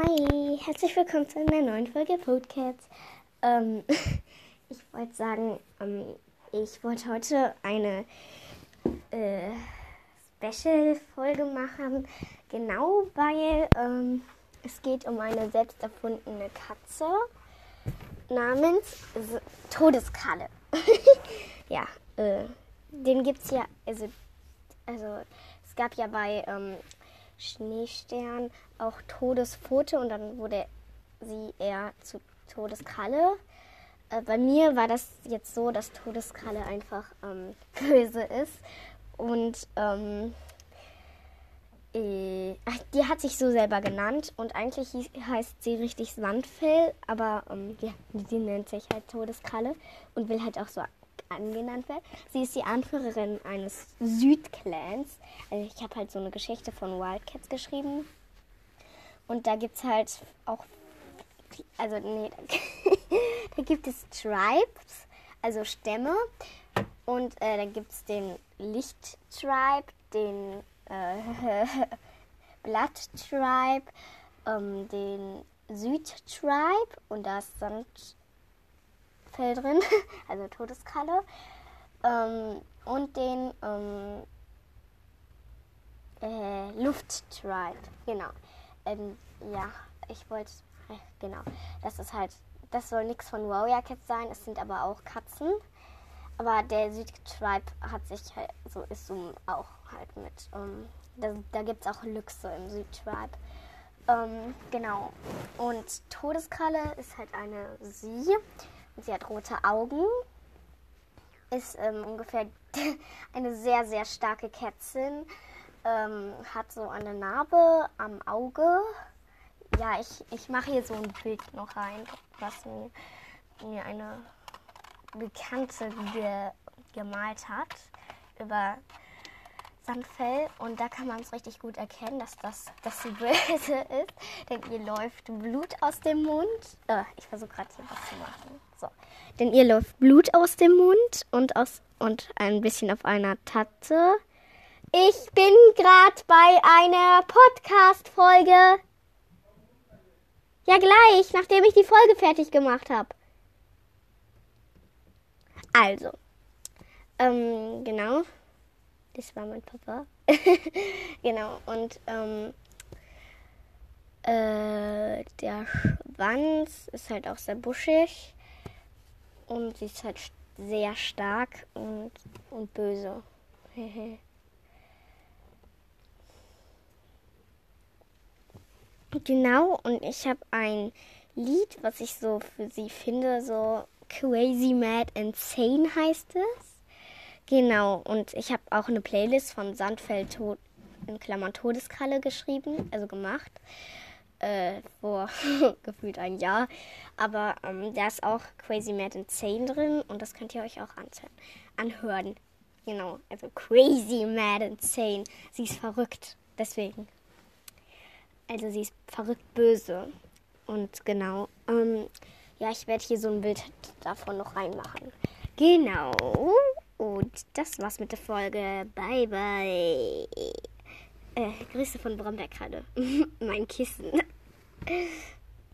Hi, herzlich willkommen zu einer neuen Folge Podcats. Ähm, ich wollte sagen, ähm, ich wollte heute eine äh, Special-Folge machen, genau weil ähm, es geht um eine selbst erfundene Katze namens Todeskalle. ja, äh, den es ja, also, also es gab ja bei ähm, Schneestern auch Todespfote und dann wurde sie eher zu Todeskralle. Äh, bei mir war das jetzt so, dass Todeskralle einfach ähm, böse ist und ähm, äh, die hat sich so selber genannt und eigentlich hieß, heißt sie richtig Sandfell, aber ähm, ja, die nennt sich halt Todeskralle und will halt auch so angenannt wird. Sie ist die Anführerin eines Südclans. Also ich habe halt so eine Geschichte von Wildcats geschrieben. Und da gibt es halt auch, also nee, da, gibt es Tribes, also Stämme. Und äh, da gibt es den Licht-Tribe, den äh, Blatt-Tribe, ähm, den Süd-Tribe und das Sand Fell drin, also Todeskralle. Ähm, und den ähm, äh, Lufttribe, genau. Ähm, ja, ich wollte, äh, genau. Das ist halt, das soll nichts von Warrior Cats sein, es sind aber auch Katzen. Aber der Südtribe hat sich halt, so ist so auch halt mit, ähm, da, da gibt es auch Lüchse im Südtribe. Ähm, genau. Und Todeskralle ist halt eine Sie. Sie hat rote Augen, ist ähm, ungefähr eine sehr, sehr starke Kätzin, ähm, hat so eine Narbe am Auge. Ja, ich, ich mache hier so ein Bild noch rein, was mir, mir eine Bekannte ge, gemalt hat über Sandfell und da kann man es richtig gut erkennen, dass das dass sie böse ist, denn ihr läuft Blut aus dem Mund. Äh, ich versuche gerade hier was zu machen. So. Denn ihr läuft Blut aus dem Mund und aus und ein bisschen auf einer Tatte. Ich bin gerade bei einer Podcast Folge. Ja gleich, nachdem ich die Folge fertig gemacht habe. Also, ähm, genau. Das war mein Papa. genau. Und ähm, äh, der Schwanz ist halt auch sehr buschig. Und sie ist halt sehr stark und, und böse. genau, und ich habe ein Lied, was ich so für sie finde, so Crazy Mad Insane heißt es. Genau, und ich habe auch eine Playlist von Sandfeld Tod, in Klammern Todeskralle geschrieben, also gemacht. Äh, vor gefühlt ein Jahr. Aber ähm, da ist auch Crazy Mad Insane drin und das könnt ihr euch auch anhören. Genau, also Crazy Mad Insane. Sie ist verrückt, deswegen. Also sie ist verrückt böse. Und genau, ähm, ja, ich werde hier so ein Bild davon noch reinmachen. Genau. Und das war's mit der Folge. Bye, bye. Äh, Grüße von Brombeer gerade. mein Kissen.